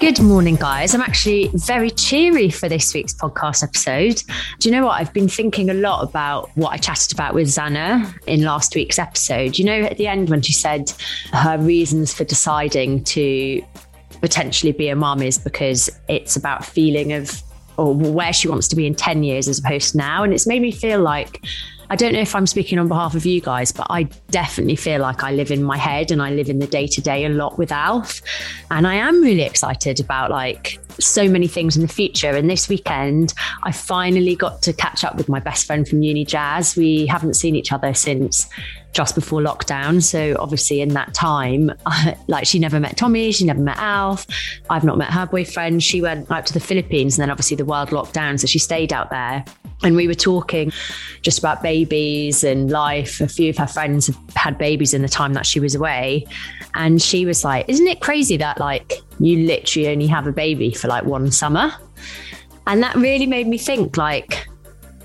Good morning, guys. I'm actually very cheery for this week's podcast episode. Do you know what? I've been thinking a lot about what I chatted about with Xana in last week's episode. You know, at the end when she said her reasons for deciding to potentially be a mom is because it's about feeling of or where she wants to be in 10 years as opposed to now. And it's made me feel like I don't know if I'm speaking on behalf of you guys, but I definitely feel like I live in my head and I live in the day to day a lot with Alf. And I am really excited about like so many things in the future. And this weekend, I finally got to catch up with my best friend from uni, Jazz. We haven't seen each other since just before lockdown. So obviously in that time, like she never met Tommy, she never met Alf. I've not met her boyfriend. She went out to the Philippines and then obviously the world locked down. So she stayed out there. And we were talking just about babies and life. A few of her friends have had babies in the time that she was away. And she was like, Isn't it crazy that like you literally only have a baby for like one summer? And that really made me think like,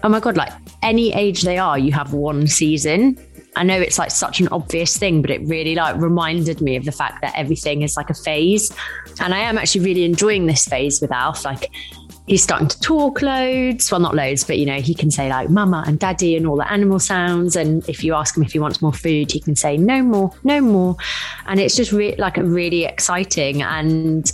oh my God, like any age they are, you have one season. I know it's like such an obvious thing, but it really like reminded me of the fact that everything is like a phase. And I am actually really enjoying this phase with Alf. Like he's starting to talk loads. Well, not loads, but you know, he can say like mama and daddy and all the animal sounds. And if you ask him if he wants more food, he can say no more, no more. And it's just re- like really exciting and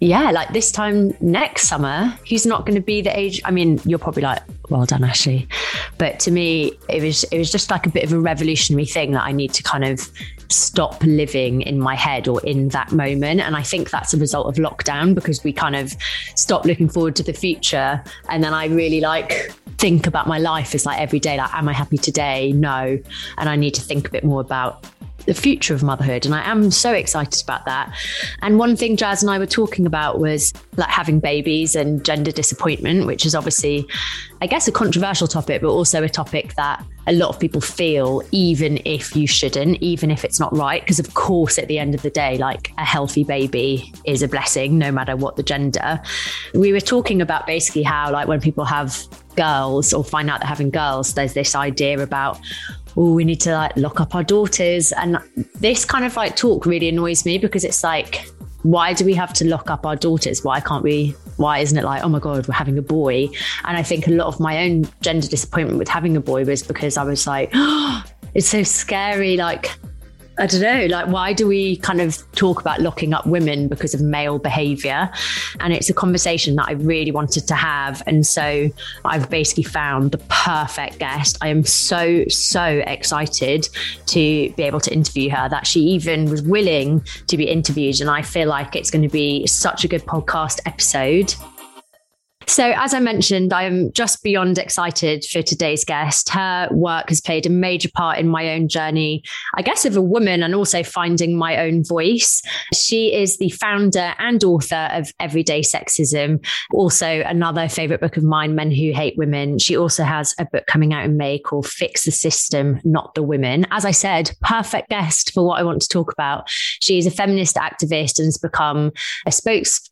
yeah, like this time next summer, he's not going to be the age. I mean, you're probably like, well done, Ashley. But to me, it was it was just like a bit of a revolutionary thing that I need to kind of stop living in my head or in that moment. And I think that's a result of lockdown because we kind of stop looking forward to the future. And then I really like think about my life as like every day, like, am I happy today? No. And I need to think a bit more about the future of motherhood. And I am so excited about that. And one thing Jazz and I were talking about was like having babies and gender disappointment, which is obviously, I guess, a controversial topic, but also a topic that a lot of people feel, even if you shouldn't, even if it's not right. Because, of course, at the end of the day, like a healthy baby is a blessing, no matter what the gender. We were talking about basically how, like, when people have girls or find out they're having girls, there's this idea about, oh, we need to like lock up our daughters. And this kind of like talk really annoys me because it's like, why do we have to lock up our daughters? Why can't we? Why isn't it like, oh my God, we're having a boy? And I think a lot of my own gender disappointment with having a boy was because I was like, oh, it's so scary. Like, I don't know, like, why do we kind of talk about locking up women because of male behavior? And it's a conversation that I really wanted to have. And so I've basically found the perfect guest. I am so, so excited to be able to interview her that she even was willing to be interviewed. And I feel like it's going to be such a good podcast episode. So, as I mentioned, I am just beyond excited for today's guest. Her work has played a major part in my own journey, I guess, of a woman and also finding my own voice. She is the founder and author of Everyday Sexism, also another favorite book of mine, Men Who Hate Women. She also has a book coming out in May called Fix the System, Not the Women. As I said, perfect guest for what I want to talk about. She is a feminist activist and has become a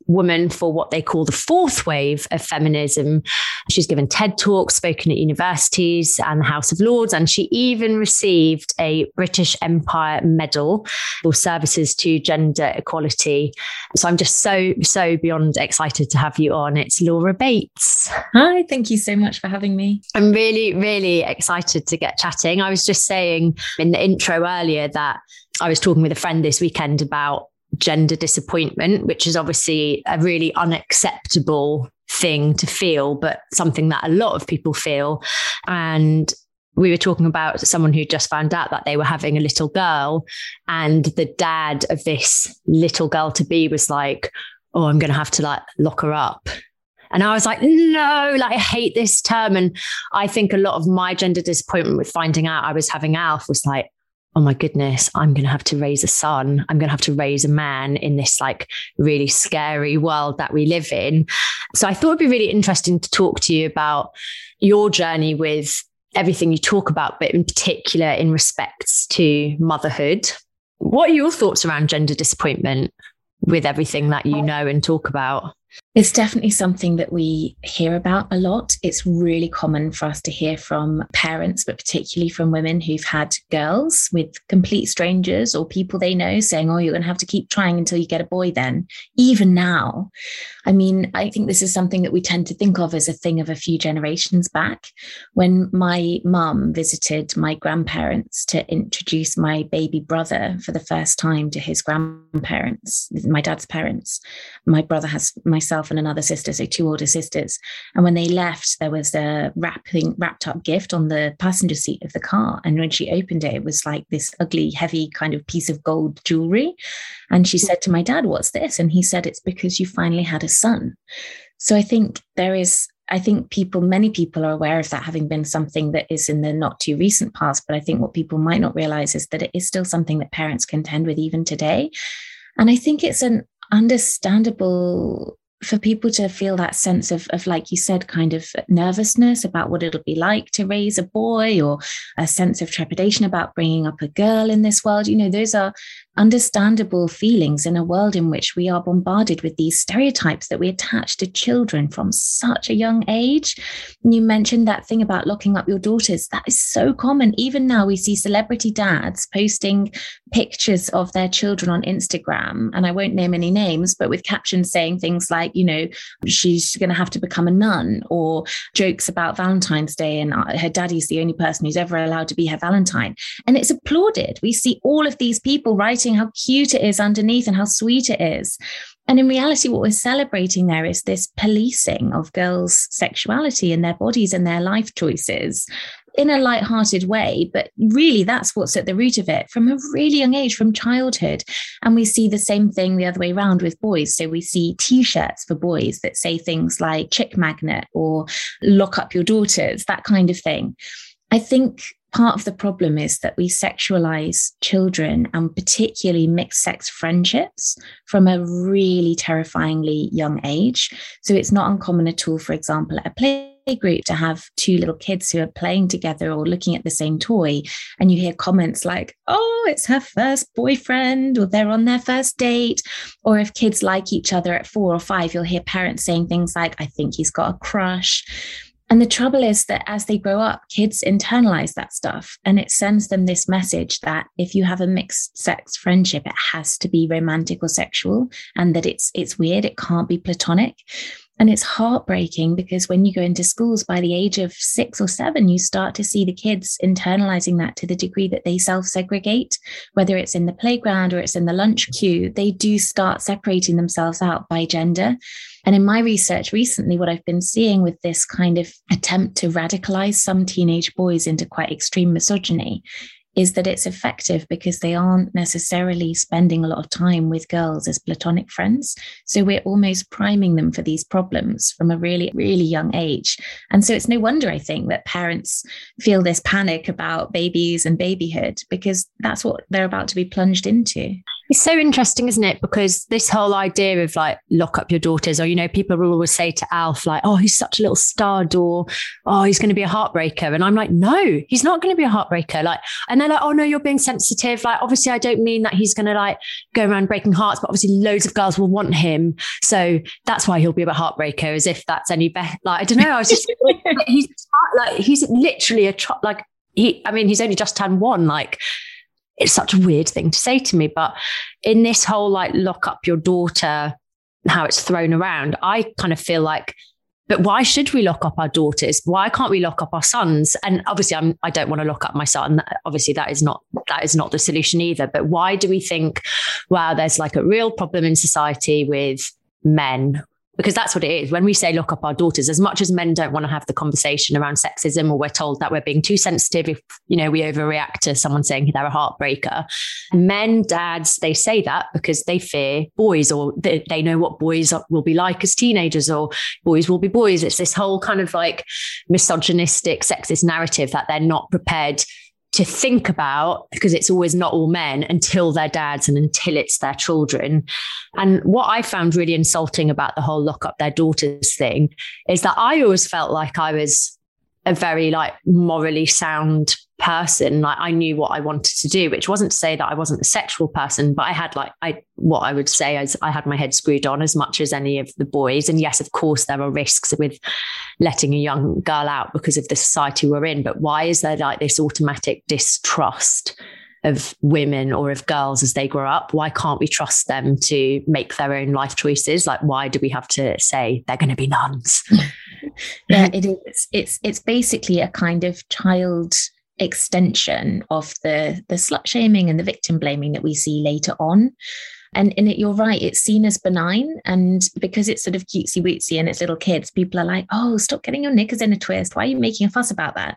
spokeswoman for what they call the fourth wave of feminism. She's given TED Talks, spoken at universities and the House of Lords, and she even received a British Empire Medal for services to gender equality. So I'm just so, so beyond excited to have you on. It's Laura Bates. Hi, thank you so much for having me. I'm really, really excited to get chatting. I was just saying in the intro earlier that I was talking with a friend this weekend about gender disappointment, which is obviously a really unacceptable thing to feel, but something that a lot of people feel. And we were talking about someone who just found out that they were having a little girl, and the dad of this little girl to be was like, Oh, I'm going to have to like lock her up. And I was like, no, like I hate this term. And I think a lot of my gender disappointment with finding out I was having Alf was like, oh my goodness, I'm going to have to raise a son. I'm going to have to raise a man in this like really scary world that we live in. So I thought it'd be really interesting to talk to you about your journey with everything you talk about, but in particular in respects to motherhood. What are your thoughts around gender disappointment with everything that you oh. know and talk about? It's definitely something that we hear about a lot. It's really common for us to hear from parents, but particularly from women who've had girls with complete strangers or people they know saying, Oh, you're going to have to keep trying until you get a boy, then. Even now. I mean, I think this is something that we tend to think of as a thing of a few generations back. When my mum visited my grandparents to introduce my baby brother for the first time to his grandparents, my dad's parents, my brother has myself myself and another sister, so two older sisters. And when they left, there was a wrapping wrapped up gift on the passenger seat of the car. And when she opened it, it was like this ugly, heavy kind of piece of gold jewelry. And she said to my dad, What's this? And he said, It's because you finally had a son. So I think there is I think people, many people are aware of that having been something that is in the not too recent past. But I think what people might not realize is that it is still something that parents contend with even today. And I think it's an understandable for people to feel that sense of, of, like you said, kind of nervousness about what it'll be like to raise a boy or a sense of trepidation about bringing up a girl in this world, you know, those are understandable feelings in a world in which we are bombarded with these stereotypes that we attach to children from such a young age. You mentioned that thing about locking up your daughters. That is so common. Even now, we see celebrity dads posting pictures of their children on Instagram. And I won't name any names, but with captions saying things like, you know, she's going to have to become a nun, or jokes about Valentine's Day and uh, her daddy's the only person who's ever allowed to be her Valentine. And it's applauded. We see all of these people writing writing how cute it is underneath and how sweet it is. And in reality, what we're celebrating there is this policing of girls' sexuality and their bodies and their life choices in a light-hearted way. But really, that's what's at the root of it from a really young age, from childhood. And we see the same thing the other way around with boys. So we see t-shirts for boys that say things like chick magnet or lock up your daughters, that kind of thing. I think part of the problem is that we sexualize children and particularly mixed sex friendships from a really terrifyingly young age. So it's not uncommon at all, for example, at a play group to have two little kids who are playing together or looking at the same toy and you hear comments like oh it's her first boyfriend or they're on their first date or if kids like each other at 4 or 5 you'll hear parents saying things like i think he's got a crush and the trouble is that as they grow up, kids internalize that stuff and it sends them this message that if you have a mixed sex friendship, it has to be romantic or sexual and that it's it's weird, it can't be platonic. And it's heartbreaking because when you go into schools by the age of six or seven, you start to see the kids internalizing that to the degree that they self segregate, whether it's in the playground or it's in the lunch queue, they do start separating themselves out by gender. And in my research recently, what I've been seeing with this kind of attempt to radicalize some teenage boys into quite extreme misogyny is that it's effective because they aren't necessarily spending a lot of time with girls as platonic friends. So we're almost priming them for these problems from a really, really young age. And so it's no wonder, I think, that parents feel this panic about babies and babyhood because that's what they're about to be plunged into. It's so interesting, isn't it? Because this whole idea of like lock up your daughters, or you know, people will always say to Alf, like, oh, he's such a little stud, or oh, he's going to be a heartbreaker. And I'm like, no, he's not going to be a heartbreaker. Like, and they're like, oh no, you're being sensitive. Like, obviously, I don't mean that he's going to like go around breaking hearts, but obviously, loads of girls will want him. So that's why he'll be a heartbreaker, as if that's any better. Like, I don't know. I was just he's like he's literally a like he. I mean, he's only just turned one. Like it's such a weird thing to say to me. But in this whole like lock up your daughter, how it's thrown around, I kind of feel like, but why should we lock up our daughters? Why can't we lock up our sons? And obviously, I'm I don't want to lock up my son. Obviously, that is not that is not the solution either. But why do we think, wow, there's like a real problem in society with men because that's what it is. When we say lock up our daughters, as much as men don't want to have the conversation around sexism, or we're told that we're being too sensitive if you know we overreact to someone saying they're a heartbreaker, men, dads, they say that because they fear boys, or they, they know what boys will be like as teenagers, or boys will be boys. It's this whole kind of like misogynistic, sexist narrative that they're not prepared to think about because it's always not all men until their dads and until it's their children. And what I found really insulting about the whole lock up their daughters thing is that I always felt like I was a very like morally sound person. Like i knew what i wanted to do which wasn't to say that i wasn't a sexual person but i had like i what i would say is i had my head screwed on as much as any of the boys. And yes of course there are risks with letting a young girl out because of the society we're in but why is there like this automatic distrust of women or of girls as they grow up? Why can't we trust them to make their own life choices? Like why do we have to say they're going to be nuns yeah mm-hmm. it is. It's it's basically a kind of child extension of the the slut shaming and the victim blaming that we see later on. And in it you're right it's seen as benign. And because it's sort of cutesy wootsy and it's little kids people are like oh stop getting your knickers in a twist. Why are you making a fuss about that?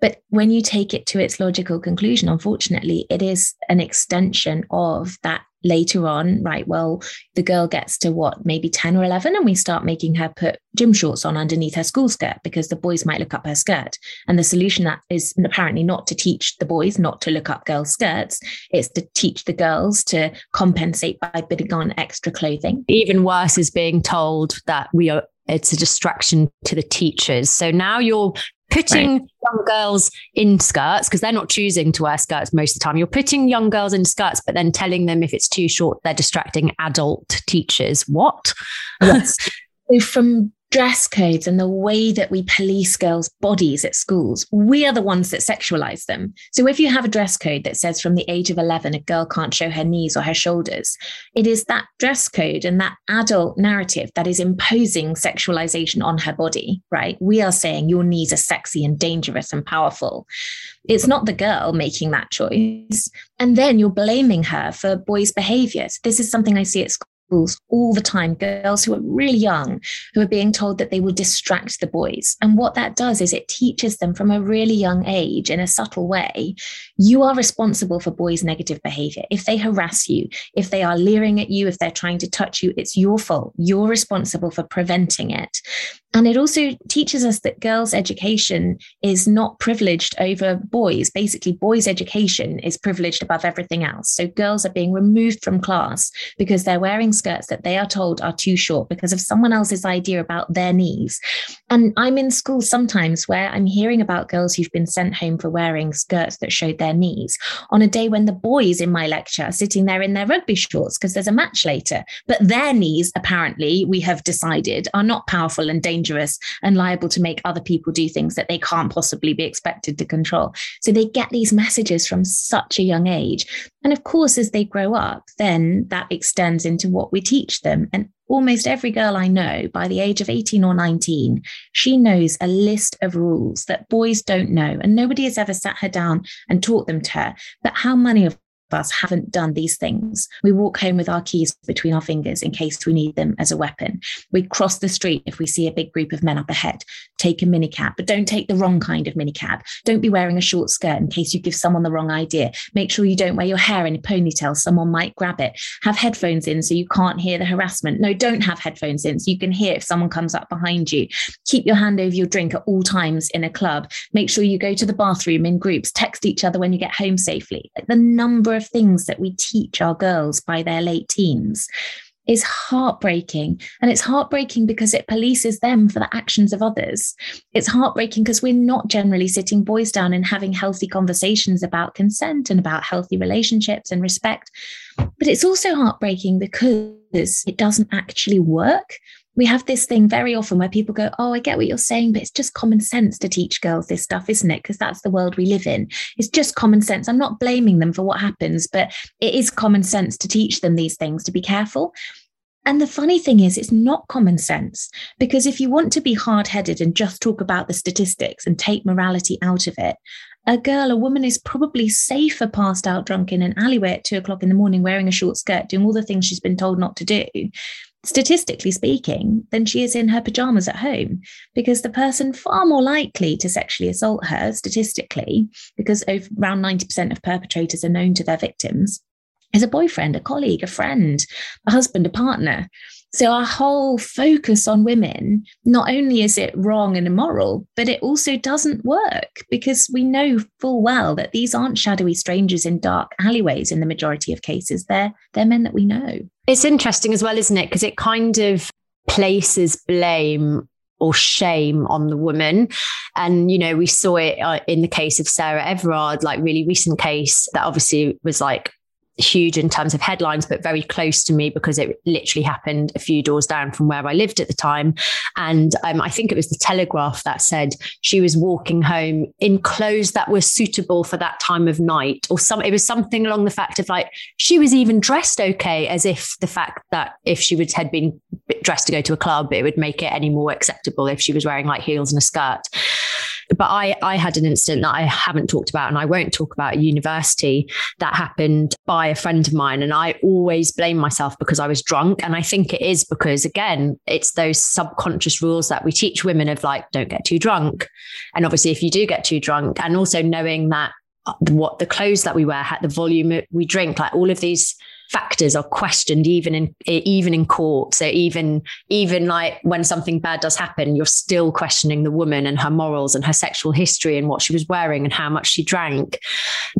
But when you take it to its logical conclusion unfortunately it is an extension of that later on, right, well, the girl gets to what, maybe 10 or 11, and we start making her put gym shorts on underneath her school skirt because the boys might look up her skirt. And the solution that is apparently not to teach the boys not to look up girls' skirts, it's to teach the girls to compensate by putting on extra clothing. Even worse is being told that we are it's a distraction to the teachers. So now you're putting right. young girls in skirts because they're not choosing to wear skirts most of the time. You're putting young girls in skirts, but then telling them if it's too short, they're distracting adult teachers. What? Yes. so from dress codes and the way that we police girls' bodies at schools, we are the ones that sexualize them. So if you have a dress code that says from the age of 11, a girl can't show her knees or her shoulders, it is that dress code and that adult narrative that is imposing sexualization on her body, right? We are saying your knees are sexy and dangerous and powerful. It's not the girl making that choice. And then you're blaming her for boys' behaviors. This is something I see at school schools all the time, girls who are really young, who are being told that they will distract the boys. And what that does is it teaches them from a really young age, in a subtle way, you are responsible for boys' negative behavior. If they harass you, if they are leering at you, if they're trying to touch you, it's your fault. You're responsible for preventing it. And it also teaches us that girls' education is not privileged over boys. Basically, boys' education is privileged above everything else. So girls are being removed from class because they're wearing skirts that they are told are too short because of someone else's idea about their knees. And I'm in school sometimes where I'm hearing about girls who've been sent home for wearing skirts that showed their knees on a day when the boys in my lecture are sitting there in their rugby shorts because there's a match later. But their knees, apparently, we have decided, are not powerful and dangerous and liable to make other people do things that they can't possibly be expected to control. So they get these messages from such a young age. And of course, as they grow up, then that extends into what we teach them. And almost every girl I know by the age of 18 or 19, she knows a list of rules that boys don't know. And nobody has ever sat her down and taught them to her. But how many of us haven't done these things. We walk home with our keys between our fingers in case we need them as a weapon. We cross the street if we see a big group of men up ahead. Take a minicab, but don't take the wrong kind of minicab. Don't be wearing a short skirt in case you give someone the wrong idea. Make sure you don't wear your hair in a ponytail. Someone might grab it. Have headphones in so you can't hear the harassment. No, don't have headphones in so you can hear if someone comes up behind you. Keep your hand over your drink at all times in a club. Make sure you go to the bathroom in groups. Text each other when you get home safely. The number of things that we teach our girls by their late teens is heartbreaking. And it's heartbreaking because it polices them for the actions of others. It's heartbreaking because we're not generally sitting boys down and having healthy conversations about consent and about healthy relationships and respect. But it's also heartbreaking because it doesn't actually work we have this thing very often where people go, Oh, I get what you're saying, but it's just common sense to teach girls this stuff, isn't it? Because that's the world we live in. It's just common sense. I'm not blaming them for what happens, but it is common sense to teach them these things to be careful. And the funny thing is, it's not common sense because if you want to be hard headed and just talk about the statistics and take morality out of it, a girl, a woman is probably safer passed out drunk in an alleyway at two o'clock in the morning wearing a short skirt, doing all the things she's been told not to do, statistically speaking, than she is in her pajamas at home. Because the person far more likely to sexually assault her, statistically, because around 90% of perpetrators are known to their victims, is a boyfriend, a colleague, a friend, a husband, a partner. So our whole focus on women, not only is it wrong and immoral, but it also doesn't work because we know full well that these aren't shadowy strangers in dark alleyways in the majority of cases. They're they're men that we know. It's interesting as well, isn't it? Because it kind of places blame or shame on the woman. And, you know, we saw it uh, in the case of Sarah Everard, like really recent case that obviously was like huge in terms of headlines, but very close to me because it literally happened a few doors down from where I lived at the time. And um, I think it was the Telegraph that said she was walking home in clothes that were suitable for that time of night, or some. It was something along the fact of like she was even dressed okay, as if the fact that if she would had been dressed to go to a club, it would make it any more acceptable if she was wearing like heels and a skirt. But I, I had an incident that I haven't talked about and I won't talk about at university that happened by a friend of mine. And I always blame myself because I was drunk. And I think it is because, again, it's those subconscious rules that we teach women of like, don't get too drunk. And obviously, if you do get too drunk, and also knowing that uh, what the clothes that we wear, the volume we drink, like all of these factors are questioned even in even in court. So even even like when something bad does happen you're still questioning the woman and her morals and her sexual history and what she was wearing and how much she drank.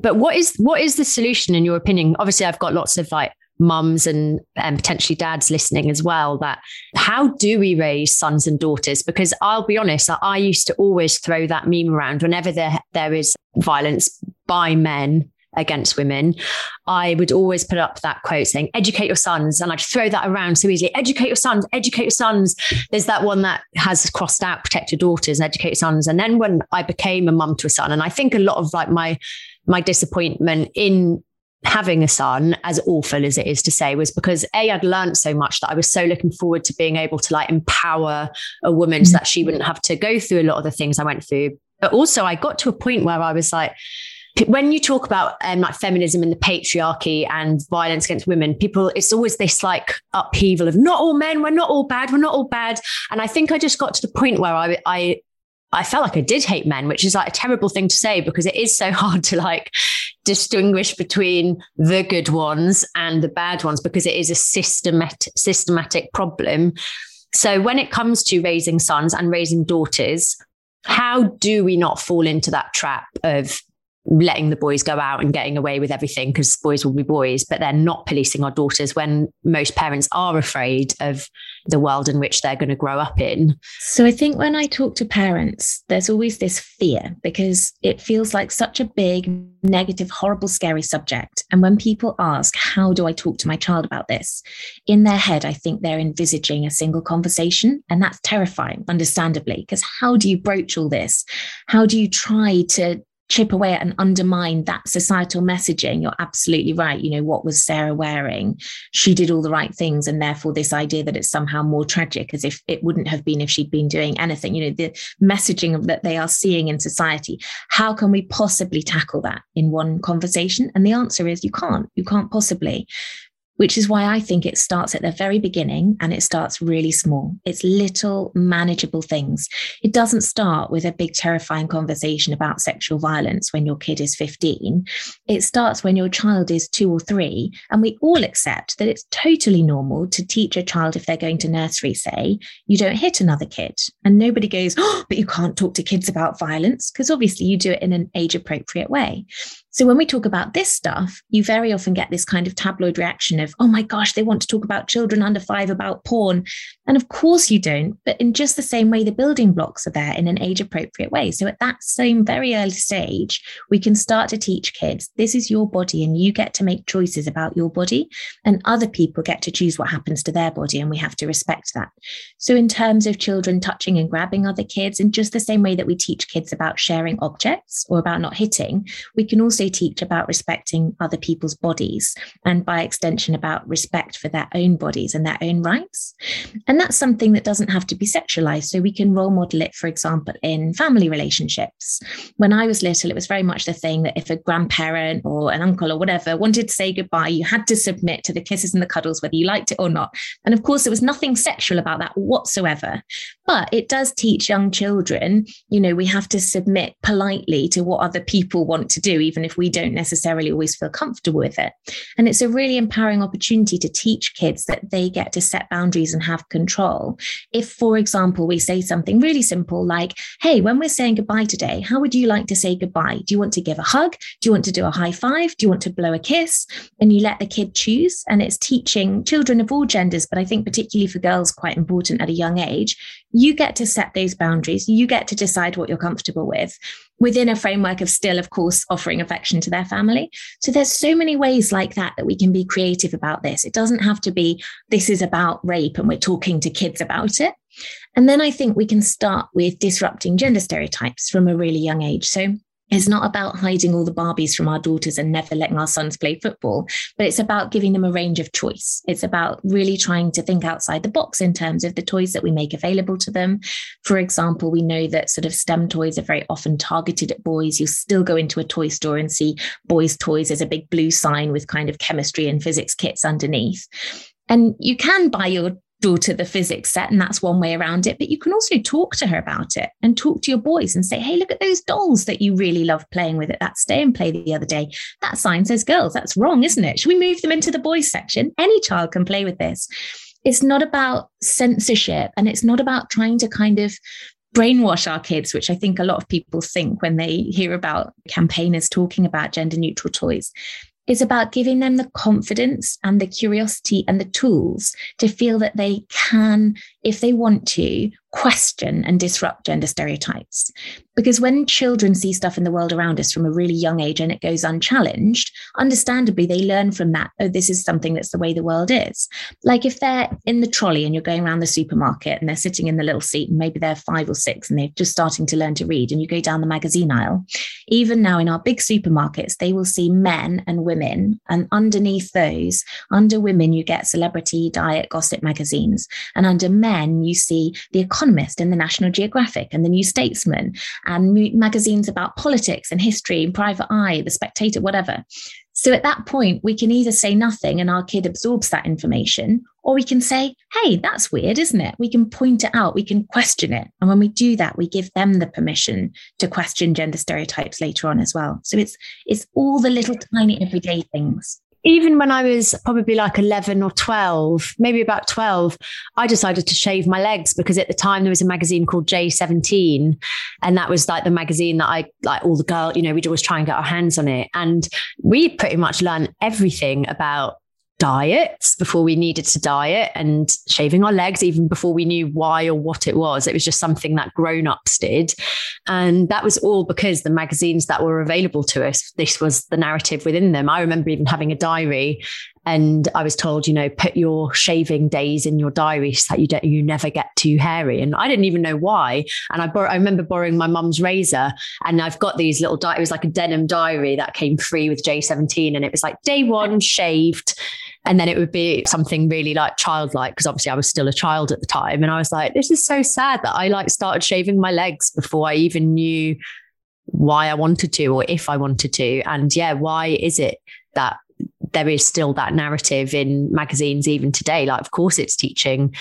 But what is what is the solution in your opinion? Obviously i've got lots of like mums and, and potentially dads listening as well that how do we raise sons and daughters? Because i'll be honest i used to always throw that meme around whenever there, there is violence by men against women, I would always put up that quote saying, educate your sons. And I'd throw that around so easily. Educate your sons, educate your sons. There's that one that has crossed out protect your daughters and educate your sons. And then when I became a mum to a son, and I think a lot of like my my disappointment in having a son, as awful as it is to say, was because A, I'd learned so much that I was so looking forward to being able to like empower a woman so that she wouldn't have to go through a lot of the things I went through. But also I got to a point where I was like, when you talk about um, like feminism and the patriarchy and violence against women, people, it's always this like upheaval of not all men, we're not all bad, we're not all bad. And I think I just got to the point where I, I, I felt like I did hate men, which is like a terrible thing to say because it is so hard to like distinguish between the good ones and the bad ones because it is a systematic systematic problem. So when it comes to raising sons and raising daughters, how do we not fall into that trap of letting the boys go out and getting away with everything because boys will be boys, but they're not policing our daughters when most parents are afraid of the world in which they're going to grow up in. So I think when I talk to parents, there's always this fear because it feels like such a big, negative, horrible, scary subject. And when people ask, How do I talk to my child about this? In their head, I think they're envisaging a single conversation. And that's terrifying, understandably, because how do you broach all this? How do you try to chip away at and undermine that societal messaging, you're absolutely right. You know, what was Sarah wearing? She did all the right things. And therefore, this idea that it's somehow more tragic, as if it wouldn't have been if she'd been doing anything, you know, the messaging that they are seeing in society. How can we possibly tackle that in one conversation? And the answer is you can't. You can't possibly which is why I think it starts at the very beginning and it starts really small. It's little manageable things. It doesn't start with a big, terrifying conversation about sexual violence when your kid is 15. It starts when your child is two or three. And we all accept that it's totally normal to teach a child, if they're going to nursery, say, you don't hit another kid. And nobody goes, oh, but you can't talk to kids about violence, because obviously you do it in an age appropriate way. So when we talk about this stuff, you very often get this kind of tabloid reaction of, oh my gosh, they want to talk about children under five about porn. And of course you don't, but in just the same way, the building blocks are there in an age appropriate way. So at that same very early stage, we can start to teach kids this is your body and you get to make choices about your body, and other people get to choose what happens to their body, and we have to respect that. So, in terms of children touching and grabbing other kids, in just the same way that we teach kids about sharing objects or about not hitting, we can also teach about respecting other people's bodies and by extension about respect for their own bodies and their own rights. And that's something that doesn't have to be sexualized. So we can role model it, for example, in family relationships. When I was little, it was very much the thing that if a grandparent or an uncle or whatever wanted to say goodbye, you had to submit to the kisses and the cuddles, whether you liked it or not. And of course, there was nothing sexual about that whatsoever. But it does teach young children, you know, we have to submit politely to what other people want to do, even if we don't necessarily always feel comfortable with it. And it's a really empowering opportunity to teach kids that they get to set boundaries and have control. If, for example, we say something really simple like, hey, when we're saying goodbye today, how would you like to say goodbye? Do you want to give a hug? Do you want to do a high five? Do you want to blow a kiss? And you let the kid choose. And it's teaching children of all genders, but I think particularly for girls, quite important at a young age. You get to set those boundaries. You get to decide what you're comfortable with within a framework of still, of course, offering affection to their family. So there's so many ways like that that we can be creative about this. It doesn't have to be this is about rape and we're talking to kids about it. And then I think we can start with disrupting gender stereotypes from a really young age. So it's not about hiding all the Barbies from our daughters and never letting our sons play football, but it's about giving them a range of choice. It's about really trying to think outside the box in terms of the toys that we make available to them. For example, we know that sort of STEM toys are very often targeted at boys. You'll still go into a toy store and see boys' toys as a big blue sign with kind of chemistry and physics kits underneath. And you can buy your daughter the physics set and that's one way around it. But you can also talk to her about it and talk to your boys and say hey look at those dolls that you really love playing with at that stay and play the other day. That sign says girls. That's wrong isn't it? Should we move them into the boys section? Any child can play with this. It's not about censorship and it's not about trying to kind of brainwash our kids, which I think a lot of people think when they hear about campaigners talking about gender neutral toys is about giving them the confidence and the curiosity and the tools to feel that they can, if they want to, question and disrupt gender stereotypes. Because when children see stuff in the world around us from a really young age and it goes unchallenged, understandably, they learn from that, oh, this is something that's the way the world is. Like if they're in the trolley and you're going around the supermarket and they're sitting in the little seat and maybe they're five or six and they're just starting to learn to read and you go down the magazine aisle, even now in our big supermarkets, they will see men and women. And underneath those, under women, you get celebrity, diet, gossip magazines. And under men, you see the Economist and the National Geographic and the New Statesman and magazines about politics and history and Private Eye, The Spectator, whatever. So at that point, we can either say nothing and our kid absorbs that information, or we can say, hey, that's weird, isn't it? We can point it out, we can question it. And when we do that, we give them the permission to question gender stereotypes later on as well. So it's it's all the little tiny everyday things even when I was probably like 11 or 12, maybe about 12, I decided to shave my legs because at the time there was a magazine called J17. And that was like the magazine that I, like all the girls, you know, we'd always try and get our hands on it. And we pretty much learned everything about diets before we needed to diet and shaving our legs even before we knew why or what it was. It was just something that grown ups did. And that was all because the magazines that were available to us, this was the narrative within them. I remember even having a diary and I was told, you know, put your shaving days in your diary so that you don't, you never get too hairy. And I didn't even know why. And I, bor- I remember borrowing my mum's razor, and I've got these little. Di- it was like a denim diary that came free with J17, and it was like day one shaved, and then it would be something really like childlike because obviously I was still a child at the time, and I was like, this is so sad that I like started shaving my legs before I even knew why I wanted to or if I wanted to. And yeah, why is it that there is still that narrative in magazines even today. Like, of course, it's teaching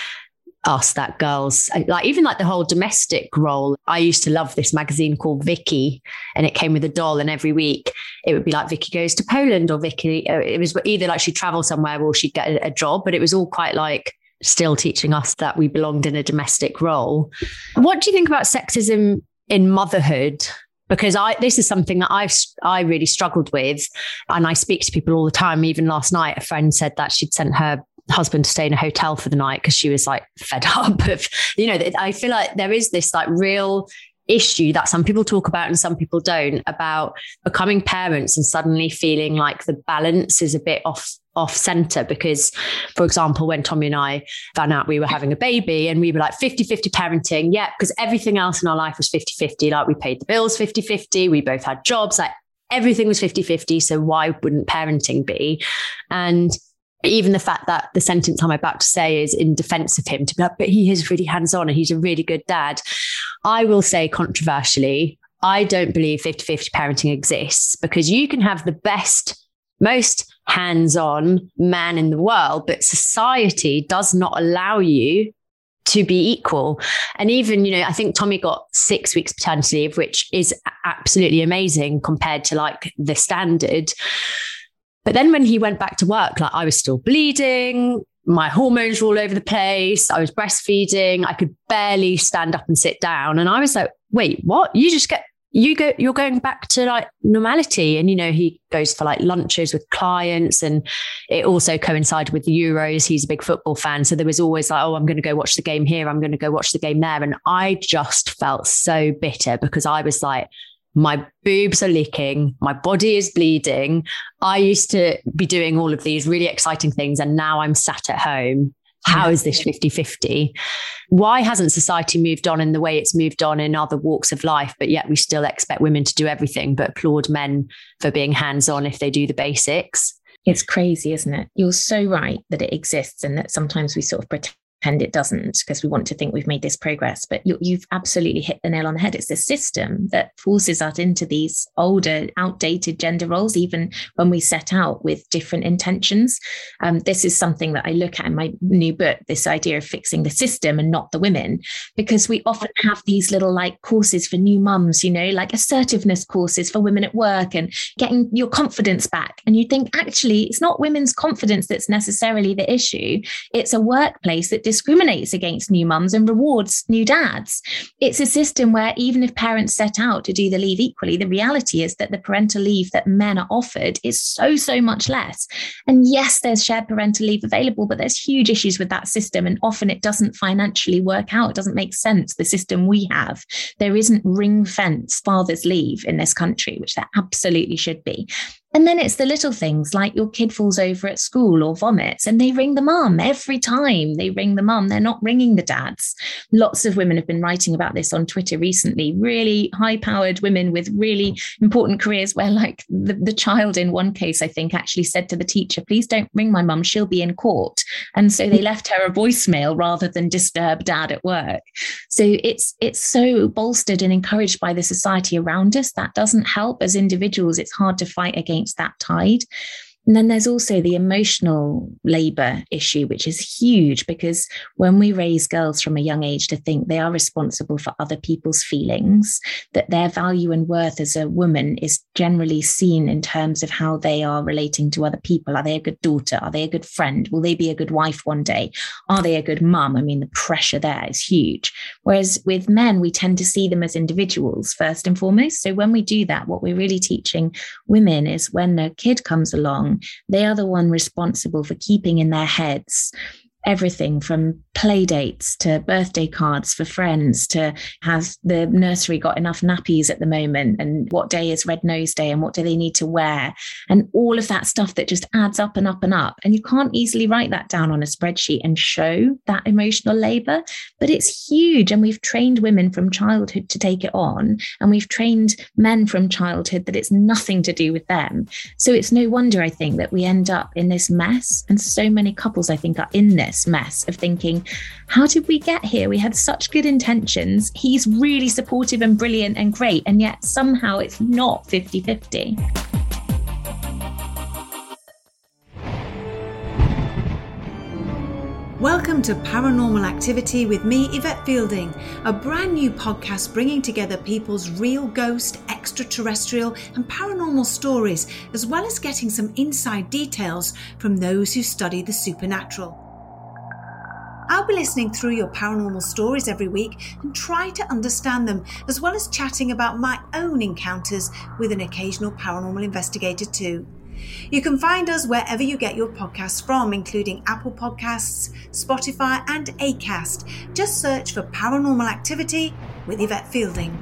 us that girls like even like the whole domestic role. I used to love this magazine called vicky and it came with a doll and every week it would be like vicky goes to poland or vicky uh, it was either like she'd travel somewhere or she'd get a, a job but it was all quite like still teaching us that we belonged in a domestic role. What do you think about sexism in motherhood because I this is something that I've I really struggled with, and I speak to people all the time. Even last night, a friend said that she'd sent her husband to stay in a hotel for the night because she was like fed up of you know I feel like there is this like real issue that some people talk about and some people don't about becoming parents and suddenly feeling like the balance is a bit off off center because for example when tommy and i found out we were having a baby and we were like 50-50 parenting yeah because everything else in our life was 50-50 like we paid the bills 50-50 we both had jobs. Like everything was 50-50 so why wouldn't parenting be? And even the fact that the sentence I'm about to say is in defense of him to be like, but he is really hands on and he's a really good dad. I will say controversially, I don't believe 50 50 parenting exists because you can have the best, most hands on man in the world, but society does not allow you to be equal. And even, you know, I think Tommy got six weeks paternity leave, which is absolutely amazing compared to like the standard. But then when he went back to work, like I was still bleeding, my hormones were all over the place. I was breastfeeding. I could barely stand up and sit down. And I was like, wait, what? You just get you go you're going back to like normality. And you know he goes for like lunches with clients and it also coincided with the euros. He's a big football fan. So there was always like oh i'm going to go watch the game here. I'm going to go watch the game there. And i just felt so bitter because i was like my boobs are leaking, my body is bleeding. I used to be doing all of these really exciting things, and now I'm sat at home. How mm. is this 50 50? Why hasn't society moved on in the way it's moved on in other walks of life, but yet we still expect women to do everything, but applaud men for being hands on if they do the basics? It's crazy, isn't it? You're so right that it exists and that sometimes we sort of pretend and it doesn't because we want to think we've made this progress. But you, have absolutely hit the nail on the head. It's the system that forces us into these older, outdated gender roles, even when we set out with different intentions. Um, this is something that I look at in my new book this idea of fixing the system and not the women, because we often have these little like courses for new mums, you know, like assertiveness courses for women at work and getting your confidence back. And you think, actually, it's not women's confidence that's necessarily the issue, it's a workplace that discriminates against new mums and rewards new dads. It's a system where even if parents set out to do the leave equally, the reality is that the parental leave that men are offered is so, so much less. And yes, there's shared parental leave available, but there's huge issues with that system. And often it doesn't financially work out. It doesn't make sense. The system we have, there isn't ring fence father's leave in this country, which there absolutely should be. And then it's the little things like your kid falls over at school or vomits and they ring the mum every time they ring the mum. They're not ringing the dads. Lots of women have been writing about this on Twitter recently. Really high powered women with really important careers where, like, the, the child in one case, I think, actually said to the teacher, please don't ring my mum. She'll be in court. And so they left her a voicemail rather than disturb dad at work. So it's it's so bolstered and encouraged by the society around us. That doesn't help as individuals. It's hard to fight against against that tide. And then there's also the emotional labor issue, which is huge because when we raise girls from a young age to think they are responsible for other people's feelings, that their value and worth as a woman is generally seen in terms of how they are relating to other people. Are they a good daughter? Are they a good friend? Will they be a good wife one day? Are they a good mum? I mean, the pressure there is huge. Whereas with men, we tend to see them as individuals first and foremost. So when we do that, what we're really teaching women is when a kid comes along, they are the one responsible for keeping in their heads everything from play dates to birthday cards for friends to has the nursery got enough nappies at the moment and what day is red nose day and what do they need to wear and all of that stuff that just adds up and up and up. And you can't easily write that down on a spreadsheet and show that emotional labor but it's huge. And we've trained women from childhood to take it on. And we've trained men from childhood that it's nothing to do with them. So it's no wonder i think that we end up in this mess. And so many couples i think are in this mess of thinking how did we get here? We had such good intentions. He's really supportive and brilliant and great. And yet somehow it's not 50 50. Welcome to Paranormal Activity with me, Yvette Fielding, a brand new podcast bringing together people's real ghost, extraterrestrial, and paranormal stories, as well as getting some inside details from those who study the supernatural. I'll be listening through your paranormal stories every week and try to understand them, as well as chatting about my own encounters with an occasional paranormal investigator, too. You can find us wherever you get your podcasts from, including Apple Podcasts, Spotify, and ACAST. Just search for Paranormal Activity with Yvette Fielding.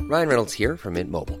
Ryan Reynolds here from Mint Mobile.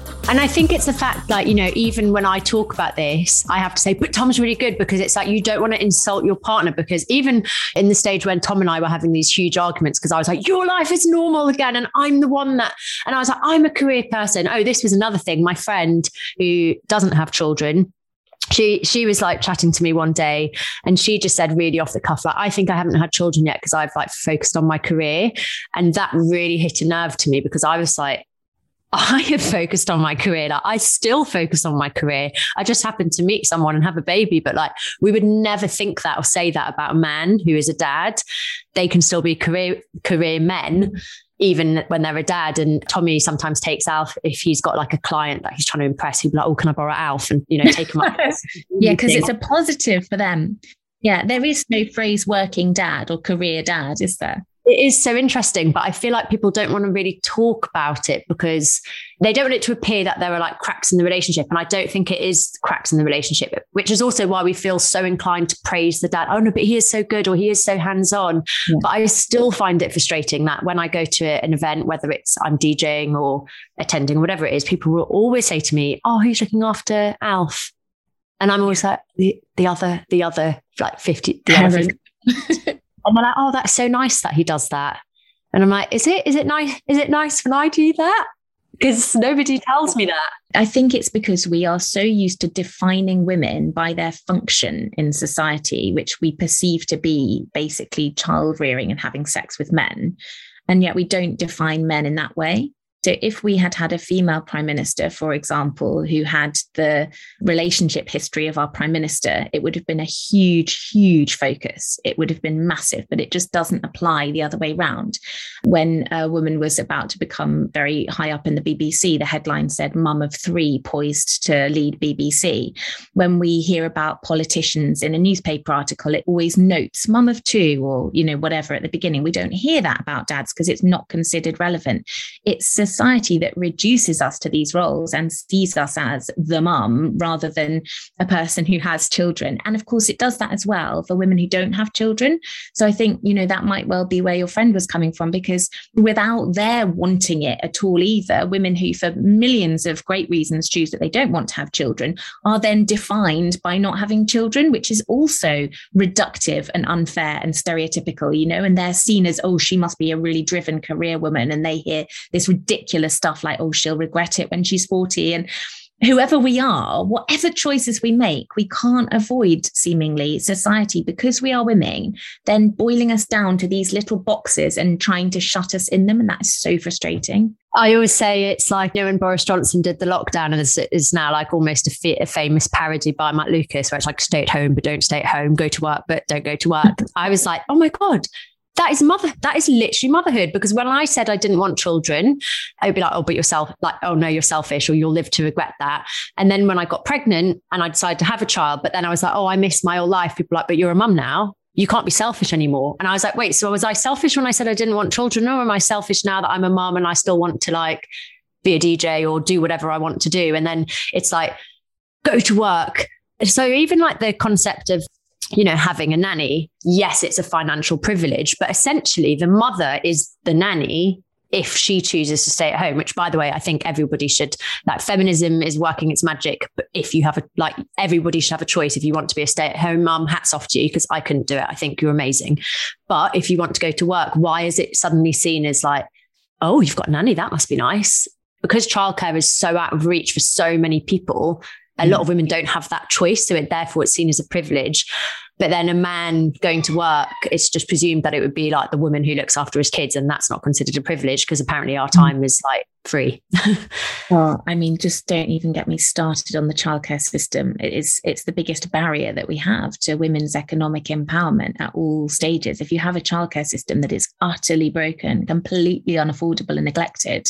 And I think it's the fact that, you know, even when I talk about this, I have to say, but Tom's really good because it's like you don't want to insult your partner. Because even in the stage when Tom and I were having these huge arguments, because I was like, your life is normal again. And I'm the one that, and I was like, I'm a career person. Oh, this was another thing. My friend who doesn't have children, she she was like chatting to me one day and she just said really off the cuff like i think i haven't had children yet because i've like focused on my career and that really hit a nerve to me because i was like I have focused on my career. Like I still focus on my career. I just happened to meet someone and have a baby, but like we would never think that or say that about a man who is a dad. They can still be career career men even when they're a dad. And Tommy sometimes takes Alf if he's got like a client that he's trying to impress. He'd be like, "Oh, can I borrow Alf?" And you know, take him up. yeah, because it's a positive for them. Yeah, there is no phrase "working dad" or "career dad," is there? It is so interesting, but I feel like people don't want to really talk about it because they don't want it to appear that there are like cracks in the relationship. And I don't think it is cracks in the relationship, which is also why we feel so inclined to praise the dad. Oh, no, but he is so good or he is so hands on. Yeah. But I still find it frustrating that when I go to an event, whether it's I'm DJing or attending, whatever it is, people will always say to me, Oh, who's looking after Alf? And I'm always like, the, the other, the other, like 50, the other 50. And they're like, oh, that's so nice that he does that. And I'm like, is it? Is it nice? Is it nice when I do that? Because nobody tells me that. I think it's because we are so used to defining women by their function in society, which we perceive to be basically child rearing and having sex with men. And yet we don't define men in that way. So, if we had had a female prime minister, for example, who had the relationship history of our prime minister, it would have been a huge, huge focus. It would have been massive, but it just doesn't apply the other way around. When a woman was about to become very high up in the BBC, the headline said, Mum of three poised to lead BBC. When we hear about politicians in a newspaper article, it always notes mum of two or, you know, whatever at the beginning. We don't hear that about dads because it's not considered relevant. It's a society that reduces us to these roles and sees us as the mum rather than a person who has children. And of course, it does that as well for women who don't have children. So I think, you know, that might well be where your friend was coming from because without their wanting it at all either, women who, for millions of great reasons, choose that they don't want to have children are then defined by not having children, which is also reductive and unfair and stereotypical, you know, and they're seen as, oh, she must be a really driven career woman. And they hear this ridiculous stuff like, oh, she'll regret it when she's 40. And whoever we are, whatever choices we make, we can't avoid seemingly society because we are women, then boiling us down to these little boxes and trying to shut us in them. And that is so frustrating. I always say it's like, you know, when Boris Johnson did the lockdown and is now like almost a, a, famous parody by Matt Lucas, where it's like, stay at home, but don't stay at home, go to work, but don't go to work. I was like, oh my God, that is mother that is literally motherhood because when i said i didn't want children i would be like oh but yourself like oh no you're selfish or you'll live to regret that. And then when i got pregnant and i decided to have a child but then i was like oh i miss my old life people like but you're a mum now. You can't be selfish anymore. And i was like wait so was i selfish when i said i didn't want children? Or am i selfish now that i'm a mum and i still want to like be a dj or do whatever i want to do? And then it's like go to work. So even like the concept of you know, having a nanny, yes, it's a financial privilege, but essentially the mother is the nanny if she chooses to stay at home, which by the way, I think everybody should like feminism is working its magic. But if you have a like everybody should have a choice. If you want to be a stay-at-home mum, hats off to you, because I couldn't do it. I think you're amazing. But if you want to go to work, why is it suddenly seen as like, oh, you've got a nanny? That must be nice. Because childcare is so out of reach for so many people, a lot of women don't have that choice. So it therefore it's seen as a privilege. But then a man going to work, it's just presumed that it would be like the woman who looks after his kids, and that's not considered a privilege because apparently our mm. time is like free. well, I mean, just don't even get me started on the childcare system. It is it's the biggest barrier that we have to women's economic empowerment at all stages. If you have a childcare system that is utterly broken, completely unaffordable and neglected,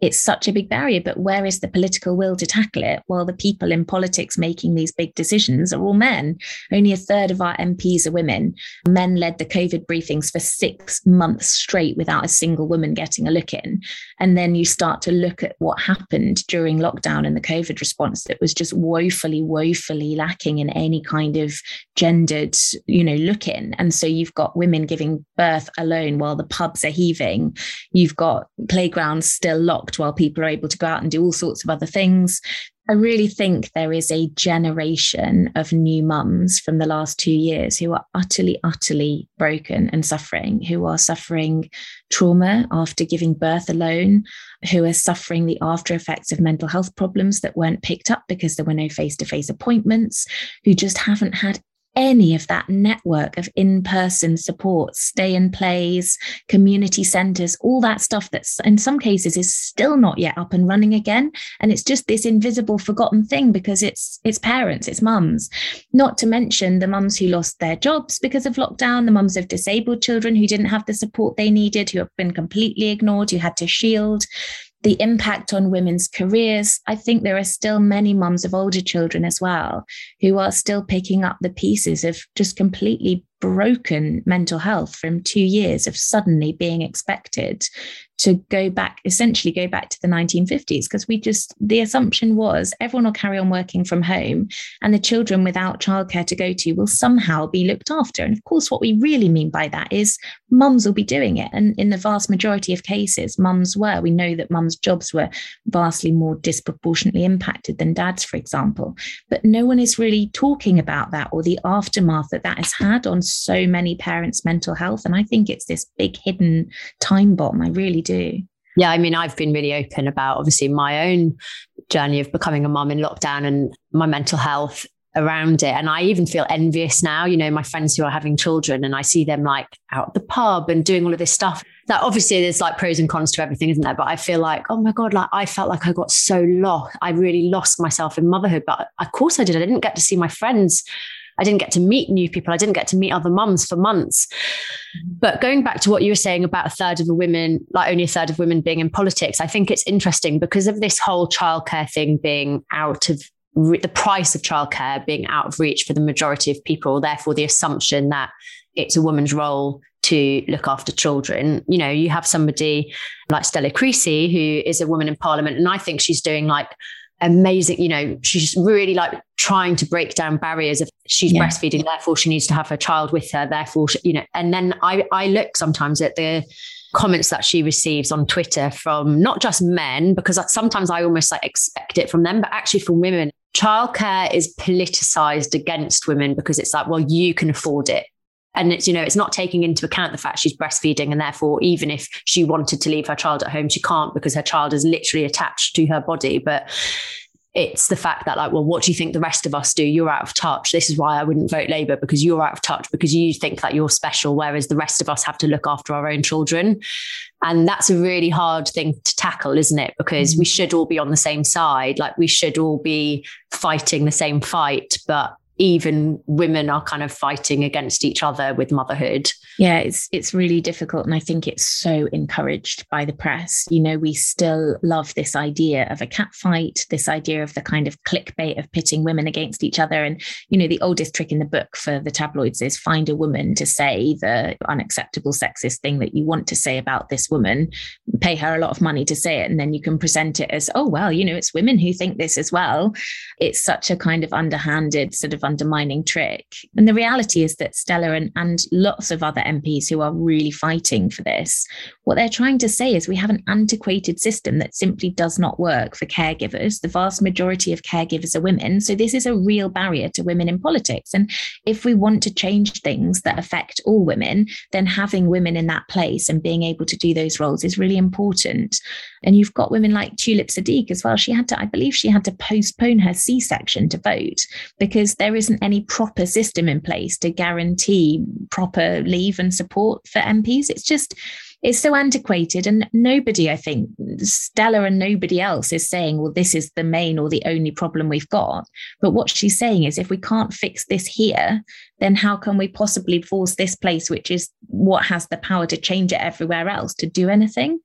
it's such a big barrier. But where is the political will to tackle it? Well, the people in politics making these big decisions are all men. Only a third of our MPs are women. Men led the COVID briefings for six months straight without a single woman getting a look in. And then you start to look at what happened during lockdown and the COVID response that was just woefully, woefully lacking in any kind of gendered, you know, look in. And so you've got women giving birth alone while the pubs are heaving. You've got playgrounds still locked while people are able to go out and do all sorts of other things. I really think there is a generation of new mums from the last two years who are utterly, utterly broken and suffering, who are suffering trauma after giving birth alone, who are suffering the after effects of mental health problems that weren't picked up because there were no face to face appointments, who just haven't had any of that network of in person support, stay and plays, community centers, all that stuff that's in some cases is still not yet up and running again. And it's just this invisible, forgotten thing because it's it's parents, it's mums. Not to mention the mums who lost their jobs because of lockdown, the mums of disabled children who didn't have the support they needed, who have been completely ignored, who had to shield the impact on women's careers. I think there are still many mums of older children as well who are still picking up the pieces of just completely broken mental health from two years of suddenly being expected to go back, essentially go back to the 1950s, because we just, the assumption was everyone will carry on working from home and the children without childcare to go to will somehow be looked after. And of course, what we really mean by that is mums will be doing it. And in the vast majority of cases, mums were. We know that mums' jobs were vastly more disproportionately impacted than dads, for example. But no one is really talking about that or the aftermath that that has had on so many parents' mental health. And I think it's this big hidden time bomb. I really do. Yeah, I mean, I've been really open about obviously my own journey of becoming a mum in lockdown and my mental health around it. And I even feel envious now, you know, my friends who are having children and I see them like out the pub and doing all of this stuff. That obviously there's like pros and cons to everything, isn't there? But I feel like, oh my God, like I felt like I got so lost. I really lost myself in motherhood. But of course I did. I didn't get to see my friends I didn't get to meet new people. I didn't get to meet other mums for months. But going back to what you were saying about a third of the women, like only a third of women being in politics, I think it's interesting because of this whole childcare thing being out of re- the price of childcare being out of reach for the majority of people. Therefore, the assumption that it's a woman's role to look after children. You know, you have somebody like Stella Creasy, who is a woman in parliament, and I think she's doing like amazing, you know, she's really like trying to break down barriers of she's yeah. breastfeeding, therefore she needs to have her child with her, therefore, she, you know, and then I, I look sometimes at the comments that she receives on Twitter from not just men, because sometimes I almost like expect it from them, but actually from women. Childcare is politicized against women because it's like, well, you can afford it and it's you know it's not taking into account the fact she's breastfeeding and therefore even if she wanted to leave her child at home she can't because her child is literally attached to her body. But it's the fact that like well what do you think the rest of us do? You're out of touch. This is why i wouldn't vote labour because you're out of touch because you think that you're special whereas the rest of us have to look after our own children. And that's a really hard thing to tackle isn't it? Because mm-hmm. we should all be on the same side. Like we should all be fighting the same fight but even women are kind of fighting against each other with motherhood. Yeah, it's it's really difficult and I think it's so encouraged by the press. You know, we still love this idea of a cat fight, this idea of the kind of clickbait of pitting women against each other and you know, the oldest trick in the book for the tabloids is find a woman to say the unacceptable sexist thing that you want to say about this woman, pay her a lot of money to say it and then you can present it as, oh well, you know, it's women who think this as well. It's such a kind of underhanded sort of undermining trick. And the reality is that Stella and, and lots of other MPs who are really fighting for this, what they're trying to say is we have an antiquated system that simply does not work for caregivers. The vast majority of caregivers are women. So this is a real barrier to women in politics. And if we want to change things that affect all women, then having women in that place and being able to do those roles is really important. And you've got women like Tulip Siddiq as well. She had to, I believe she had to postpone her C section to vote because there isn't any proper system in place to guarantee proper leave and support for MPs. It's just, it's so antiquated and nobody i think stella and nobody else is saying well this is the main or the only problem we've got but what she's saying is if we can't fix this here then how can we possibly force this place which is what has the power to change it everywhere else to do anything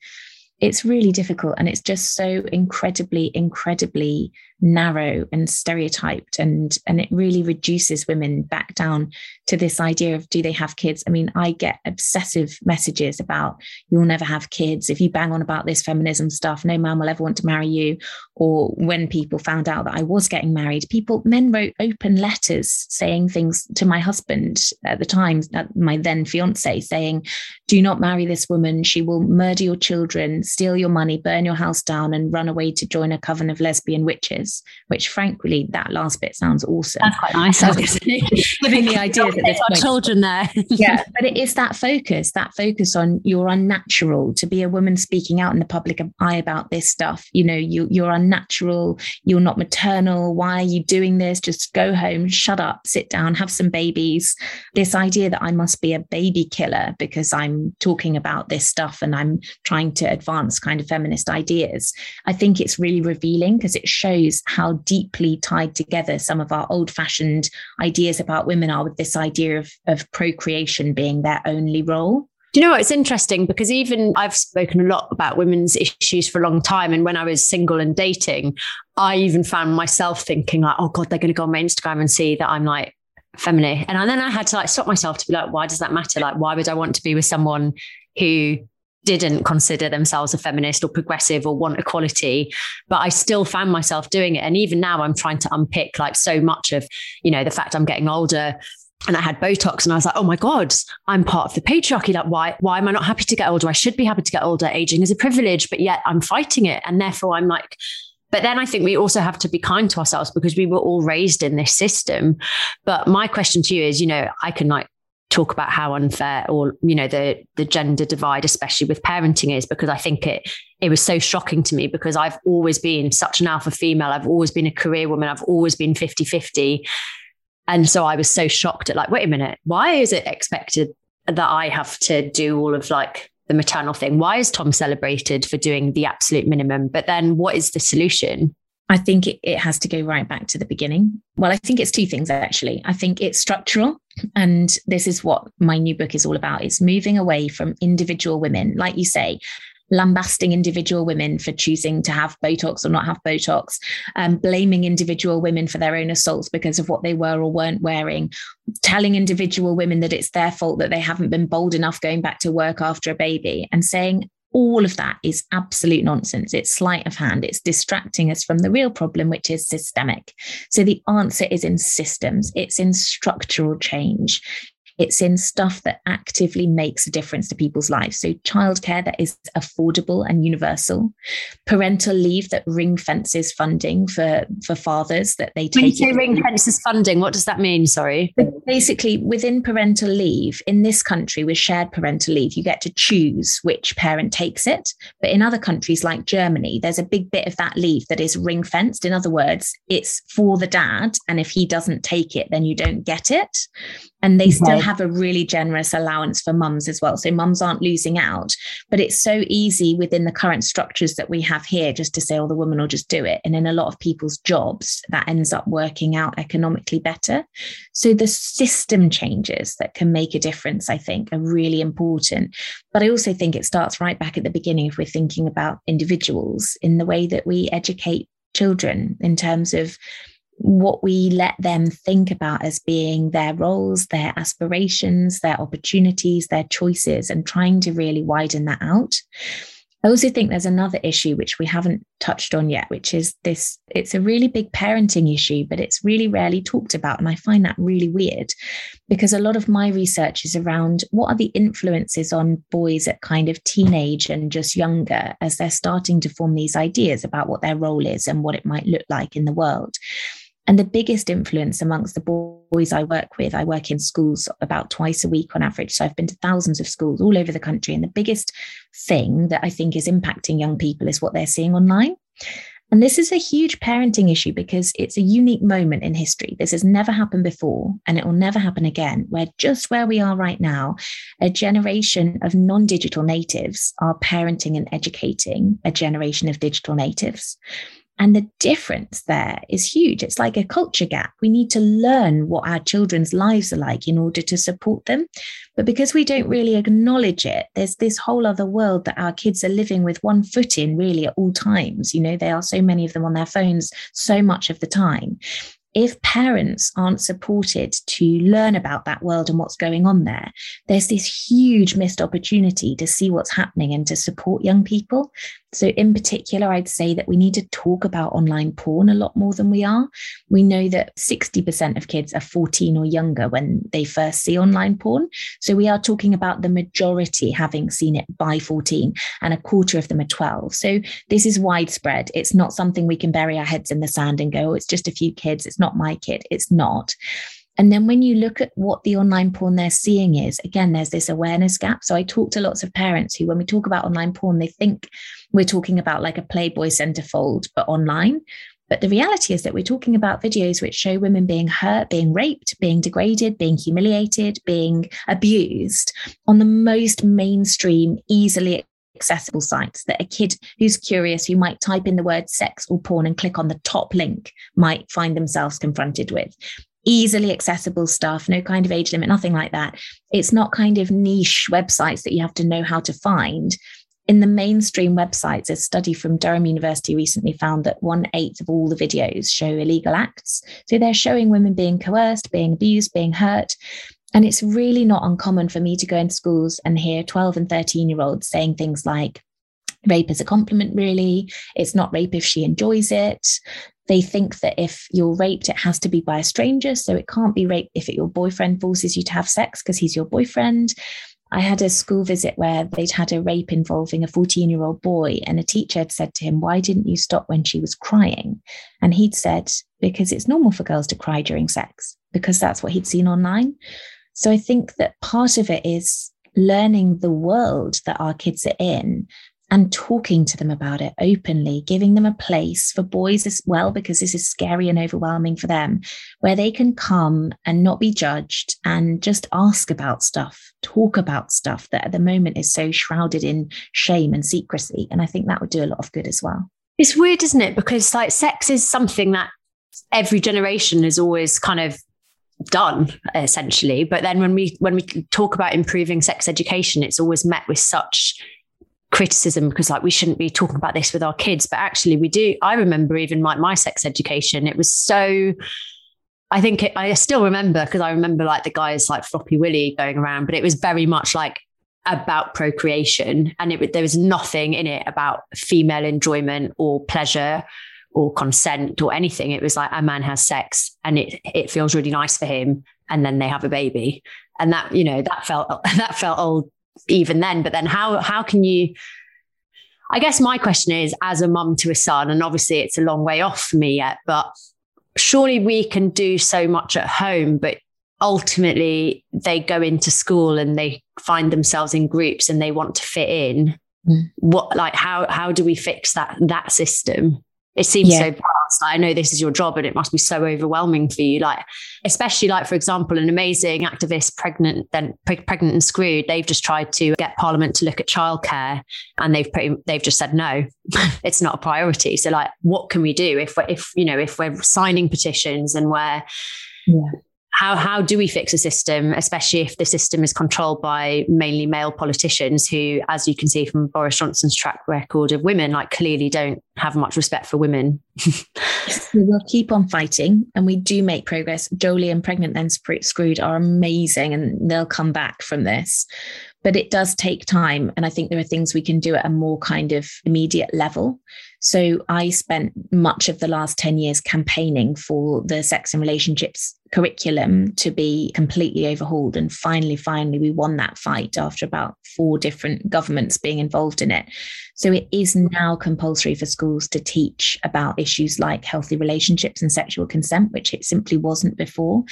it's really difficult and it's just so incredibly incredibly narrow and stereotyped and and it really reduces women back down to this idea of do they have kids? I mean i get obsessive messages about you'll never have kids. If you bang on about this feminism stuff no man will ever want to marry you. Or when people found out that i was getting married people men wrote open letters saying things to my husband at the time my then fiance saying do not marry this woman. She will murder your children steal your money burn your house down and run away to join a coven of lesbian witches which frankly, that last bit sounds awesome. That's quite nice. Giving the idea that there's our children there. yeah, but it is that focus, that focus on you're unnatural to be a woman speaking out in the public eye about this stuff. You know, you, you're unnatural, you're not maternal. Why are you doing this? Just go home, shut up, sit down, have some babies. This idea that I must be a baby killer because I'm talking about this stuff and I'm trying to advance kind of feminist ideas. I think it's really revealing because it shows how deeply tied together some of our old fashioned ideas about women are with this idea of, of procreation being their only role. Do you know what? It's interesting because even I've spoken a lot about women's issues for a long time. And when I was single and dating, I even found myself thinking, like, oh God, they're going to go on my Instagram and see that I'm like feminine. And then I had to like stop myself to be like, why does that matter? Like, why would I want to be with someone who didn't consider themselves a feminist or progressive or want equality but i still found myself doing it and even now i'm trying to unpick like so much of you know the fact i'm getting older and I had Botox and I was like, oh my God, I'm part of the patriarchy. Like, why, why am I not happy to get older? I should be happy to get older. Aging is a privilege, but yet I'm fighting it. And therefore I'm like, but then I think we also have to be kind to ourselves because we were all raised in this system. But my question to you is, you know, I can like talk about how unfair or you know the the gender divide especially with parenting is because i think it it was so shocking to me because i've always been such an alpha female i've always been a career woman i've always been 50-50 and so i was so shocked at like wait a minute why is it expected that i have to do all of like the maternal thing why is tom celebrated for doing the absolute minimum but then what is the solution I think it, it has to go right back to the beginning. Well, I think it's two things actually. I think it's structural. And this is what my new book is all about. It's moving away from individual women, like you say, lambasting individual women for choosing to have Botox or not have Botox, um, blaming individual women for their own assaults because of what they were or weren't wearing, telling individual women that it's their fault that they haven't been bold enough going back to work after a baby, and saying, all of that is absolute nonsense. It's sleight of hand. It's distracting us from the real problem, which is systemic. So the answer is in systems, it's in structural change. It's in stuff that actively makes a difference to people's lives. So, childcare that is affordable and universal, parental leave that ring fences funding for, for fathers that they take. When you say ring fences funding, what does that mean? Sorry. Basically, within parental leave in this country, with shared parental leave, you get to choose which parent takes it. But in other countries like Germany, there's a big bit of that leave that is ring fenced. In other words, it's for the dad. And if he doesn't take it, then you don't get it and they okay. still have a really generous allowance for mums as well. So mums aren't losing out but it's so easy within the current structures that we have here just to say oh the woman will just do it. And in a lot of people's jobs that ends up working out economically better. So the system changes that can make a difference i think are really important. But i also think it starts right back at the beginning if we're thinking about individuals in the way that we educate children in terms of what we let them think about as being their roles, their aspirations, their opportunities, their choices, and trying to really widen that out. I also think there's another issue which we haven't touched on yet, which is this it's a really big parenting issue, but it's really rarely talked about. And I find that really weird because a lot of my research is around what are the influences on boys at kind of teenage and just younger as they're starting to form these ideas about what their role is and what it might look like in the world. And the biggest influence amongst the boys I work with, I work in schools about twice a week on average. So I've been to thousands of schools all over the country. And the biggest thing that I think is impacting young people is what they're seeing online. And this is a huge parenting issue because it's a unique moment in history. This has never happened before, and it will never happen again. Where just where we are right now, a generation of non digital natives are parenting and educating a generation of digital natives. And the difference there is huge. It's like a culture gap. We need to learn what our children's lives are like in order to support them. But because we don't really acknowledge it, there's this whole other world that our kids are living with one foot in really at all times. You know, there are so many of them on their phones so much of the time if parents aren't supported to learn about that world and what's going on there, there's this huge missed opportunity to see what's happening and to support young people. So, in particular, I'd say that we need to talk about online porn a lot more than we are. We know that 60% of kids are 14 or younger when they first see online porn. So, we are talking about the majority having seen it by 14, and a quarter of them are 12. So, this is widespread. It's not something we can bury our heads in the sand and go, oh, it's just a few kids. It's not my kid. It's not. And then when you look at what the online porn they're seeing is, again, there's this awareness gap. So I talk to lots of parents who, when we talk about online porn, they think we're talking about like a Playboy centerfold, but online. But the reality is that we're talking about videos which show women being hurt, being raped, being degraded, being humiliated, being abused on the most mainstream, easily accessible sites that a kid who's curious, who might type in the word sex or porn and click on the top link, might find themselves confronted with. Easily accessible stuff, no kind of age limit, nothing like that. It's not kind of niche websites that you have to know how to find. In the mainstream websites, a study from Durham University recently found that one eighth of all the videos show illegal acts. So they're showing women being coerced, being abused, being hurt. And it's really not uncommon for me to go into schools and hear 12 and 13 year olds saying things like, rape is a compliment, really. It's not rape if she enjoys it. They think that if you're raped, it has to be by a stranger. So it can't be rape if it, your boyfriend forces you to have sex because he's your boyfriend. I had a school visit where they'd had a rape involving a 14 year old boy, and a teacher had said to him, Why didn't you stop when she was crying? And he'd said, Because it's normal for girls to cry during sex, because that's what he'd seen online. So I think that part of it is learning the world that our kids are in and talking to them about it openly, giving them a place for boys as well, because this is scary and overwhelming for them, where they can come and not be judged and just ask about stuff, talk about stuff that at the moment is so shrouded in shame and secrecy. And I think that would do a lot of good as well. It's weird, isn't it? Because like sex is something that every generation is always kind of done essentially. But then when we when we talk about improving sex education it's always met with such criticism because like we shouldn't be talking about this with our kids. But actually we do i remember even like my sex education it was so i think it, i still remember because i remember like the guys like floppy willy going around but it was very much like about procreation. And it there was nothing in it about female enjoyment or pleasure or consent or anything it was like a man has sex and it it feels really nice for him and then they have a baby and that you know that felt that felt old even then. But then how how can you I guess my question is as a mum to a son, and obviously it's a long way off for me yet, but surely we can do so much at home, but ultimately they go into school and they find themselves in groups and they want to fit in. Mm. What like how how do we fix that that system? It seems yeah. so vast. I know this is your job and it must be so overwhelming for you. Like, especially like, for example, an amazing activist pregnant, then pregnant and screwed. They've just tried to get parliament to look at childcare and they've pretty, they've just said, no, it's not a priority. So like, what can we do if we're, if, you know, if we're signing petitions and we're, yeah how how do we fix a system, especially if the system is controlled by mainly male politicians who, as you can see from Boris Johnson's track record of women, like clearly don't have much respect for women. we will keep on fighting, and we do make progress. Joeli and Pregnant Then Screwed are amazing, and they'll come back from this. But it does take time, and I think there are things we can do at a more kind of immediate level. So I spent much of the last 10 years campaigning for the sex and relationships curriculum to be completely overhauled. And finally, finally, we won that fight after about four different governments being involved in it. So it is now compulsory for schools to teach about issues like healthy relationships and sexual consent, which it simply wasn't before.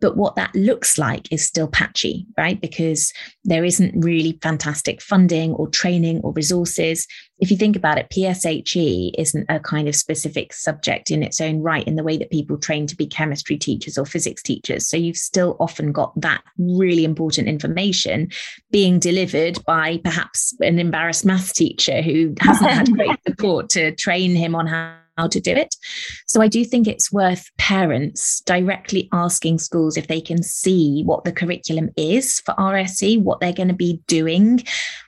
But what that looks like is still patchy, right? Because there isn't really fantastic funding or training or resources. If you think about it, PSHE isn't a kind of specific subject in its own right in the way that people train to be chemistry teachers or physics teachers. So you've still often got that really important information being delivered by perhaps an embarrassed maths teacher who hasn't had great support to train him on how how to do it. So I do think it's worth parents directly asking schools if they can see what the curriculum is for RSE, what they're going to be doing,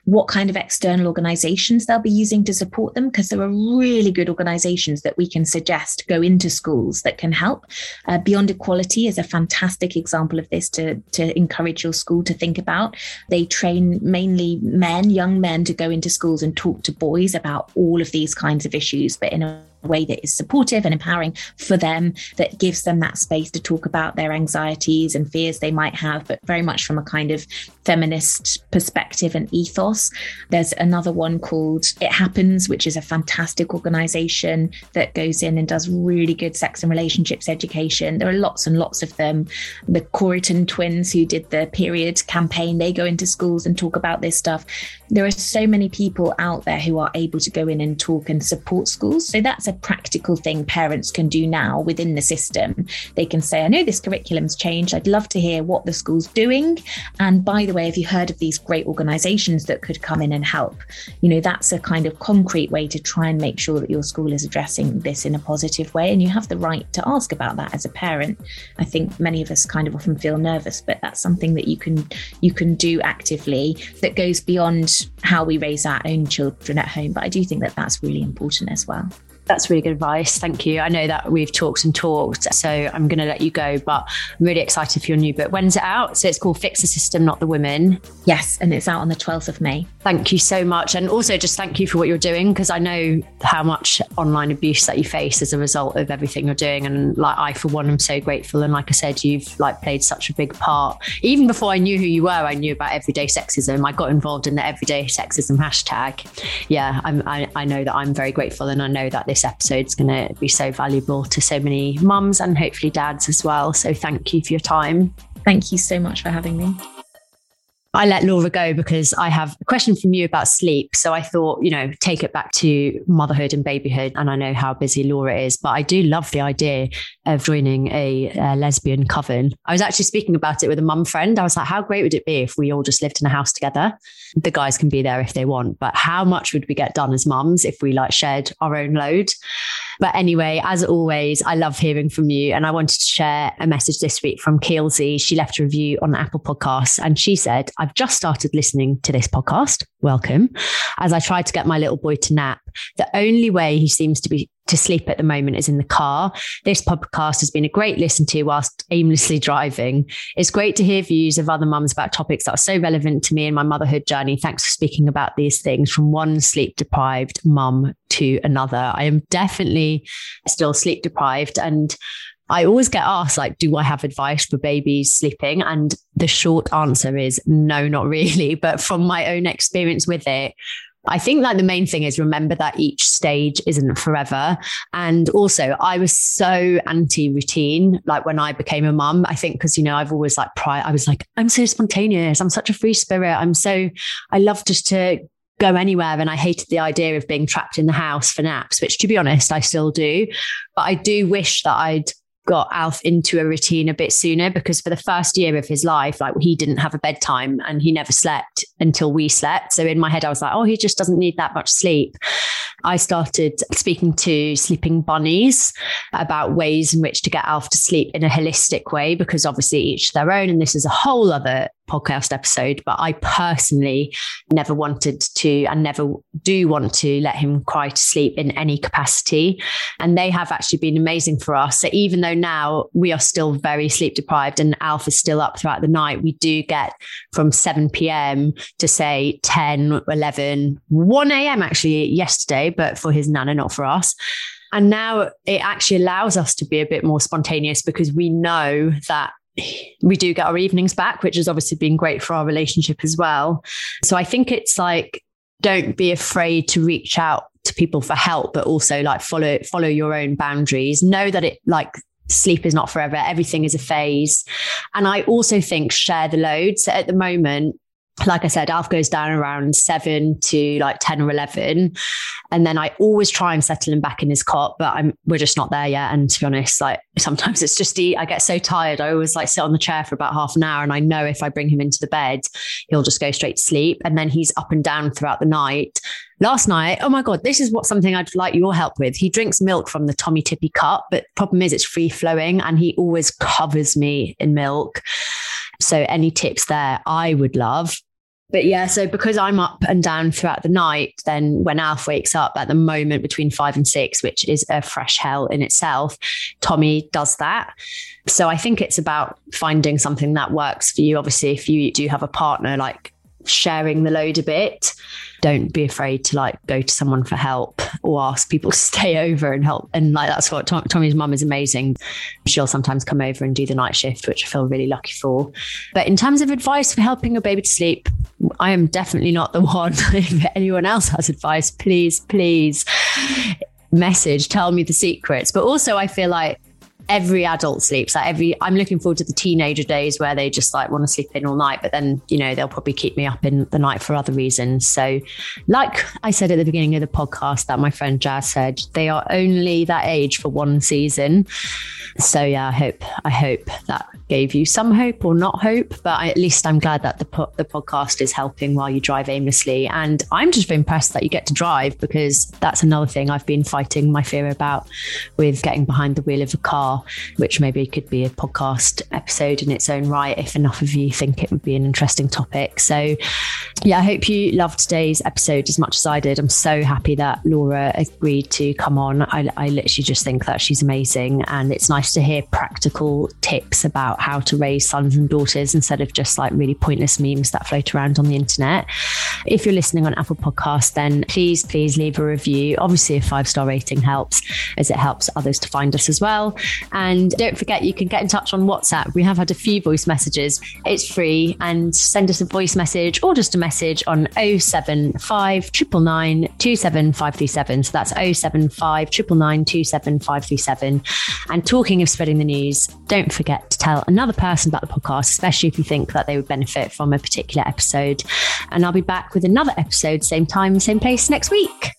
what kind of external organizations they'll be using to support them, because there are really good organizations that we can suggest go into schools that can help. Uh, Beyond Equality is a fantastic example of this to, to encourage your school to think about. They train mainly men, young men, to go into schools and talk to boys about all of these kinds of issues, but in a way that is supportive and empowering for them, that gives them that space to talk about their anxieties and fears they might have, but very much from a kind of feminist perspective and ethos. There's another one called It Happens, which is a fantastic organization that goes in and does really good sex and relationships education. There are lots and lots of them. The Corrigan twins who did the period campaign, they go into schools and talk about this stuff. There are so many people out there who are able to go in and talk and support schools. So that's a practical thing parents can do now within the system. They can say, I know this curriculum's changed. I'd love to hear what the school's doing. And by the way, have you heard of these great organizations that could come in and help? You know, that's a kind of concrete way to try and make sure that your school is addressing this in a positive way. And you have the right to ask about that as a parent. I think many of us kind of often feel nervous, but that's something that you can you can do actively that goes beyond how we raise our own children at home. But I do think that that's really important as well. That's really good advice. Thank you. I know that we've talked and talked, so I'm going to let you go, but I'm really excited for your new book. When's it out? So it's called Fix the System, Not the Women. Yes, and it's out on the 12th of May. Thank you so much. And also just thank you for what you're doing because I know how much online abuse that you face as a result of everything you're doing. And like I, for one, am so grateful. And like I said, you've like played such a big part. Even before I knew who you were, I knew about everyday sexism. I got involved in the everyday sexism hashtag. Yeah, I'm, I, I know that I'm very grateful and I know that this this episode is going to be so valuable to so many mums and hopefully dads as well. So thank you for your time. Thank you so much for having me. I let Laura go because I have a question from you about sleep. So I thought, you know, take it back to motherhood and babyhood. And I know how busy Laura is, but I do love the idea of joining a, a lesbian coven. I was actually speaking about it with a mum friend. I was like, how great would it be if we all just lived in a house together? The guys can be there if they want, but how much would we get done as mums if we like shared our own load? But anyway, as always, I love hearing from you. And I wanted to share a message this week from Keelsey. She left a review on Apple Podcasts and she said, I've just started listening to this podcast. Welcome. As I try to get my little boy to nap, the only way he seems to be to sleep at the moment is in the car. This podcast has been a great listen to whilst aimlessly driving. It's great to hear views of other mums about topics that are so relevant to me and my motherhood journey. Thanks for speaking about these things from one sleep deprived mum to another. I am definitely still sleep deprived and I always get asked, like, do I have advice for babies sleeping? And the short answer is no, not really. But from my own experience with it, I think like the main thing is remember that each stage isn't forever. And also, I was so anti routine, like when I became a mum. I think because, you know, I've always like prior, I was like, I'm so spontaneous. I'm such a free spirit. I'm so, I love just to go anywhere. And I hated the idea of being trapped in the house for naps, which to be honest, I still do. But I do wish that I'd got Alf into a routine a bit sooner because for the first year of his life, like he didn't have a bedtime and he never slept until we slept. So in my head, I was like, oh, he just doesn't need that much sleep. I started speaking to sleeping bunnies about ways in which to get Alf to sleep in a holistic way, because obviously each their own. And this is a whole other podcast episode, but I personally never wanted to and never do want to let him cry to sleep in any capacity. And they have actually been amazing for us. So even though now we are still very sleep deprived and Alf is still up throughout the night, we do get from 7 p.m. to say 10, 11, 1 a.m. actually yesterday, but for his nana, not for us. And now it actually allows us to be a bit more spontaneous because we know that we do get our evenings back, which has obviously been great for our relationship as well. So I think it's like, don't be afraid to reach out to people for help, but also like follow follow your own boundaries. Know that it like sleep is not forever. Everything is a phase. And I also think share the load. So at the moment, like I said, Alf goes down around seven to like 10 or 11. And then I always try and settle him back in his cot, but I'm, we're just not there yet. And to be honest, like sometimes it's just, I get so tired. I always like sit on the chair for about half an hour. And I know if I bring him into the bed, he'll just go straight to sleep. And then he's up and down throughout the night. Last night, oh my God, this is what something I'd like your help with. He drinks milk from the Tommee Tippee cup, but problem is it's free flowing and he always covers me in milk. So any tips there I would love but yeah, so because I'm up and down throughout the night, then when Alf wakes up at the moment between five and six, which is a fresh hell in itself, Tommy does that. So I think it's about finding something that works for you. Obviously, if you do have a partner, like sharing the load a bit don't be afraid to like go to someone for help or ask people to stay over and help. And like that's what Tom, Tommy's mum is amazing. She'll sometimes come over and do the night shift, which I feel really lucky for. But in terms of advice for helping a baby to sleep, I am definitely not the one. if anyone else has advice, please, please message, tell me the secrets. But also, I feel like every adult sleeps. Like every, I'm looking forward to the teenager days where they just like want to sleep in all night, but then, you know, they'll probably keep me up in the night for other reasons. So, like I said at the beginning of the podcast, that my friend Jazz said, they are only that age for one season. So, yeah, I hope, I hope that gave you some hope or not hope, but I, at least I'm glad that the, po- the podcast is helping while you drive aimlessly. And I'm just impressed that you get to drive because that's another thing I've been fighting my fear about with getting behind the wheel of a car which maybe could be a podcast episode in its own right if enough of you think it would be an interesting topic. So, yeah, I hope you loved today's episode as much as I did. I'm so happy that Laura agreed to come on. I, I literally just think that she's amazing. And it's nice to hear practical tips about how to raise sons and daughters instead of just like really pointless memes that float around on the internet. If you're listening on Apple Podcasts, then please, please leave a review. Obviously, a five star rating helps as it helps others to find us as well. And don't forget, you can get in touch on WhatsApp. We have had a few voice messages. It's free and send us a voice message or just a message on 075 27537. So that's 075 27537. And talking of spreading the news, don't forget to tell another person about the podcast, especially if you think that they would benefit from a particular episode. And I'll be back with another episode, same time, same place next week.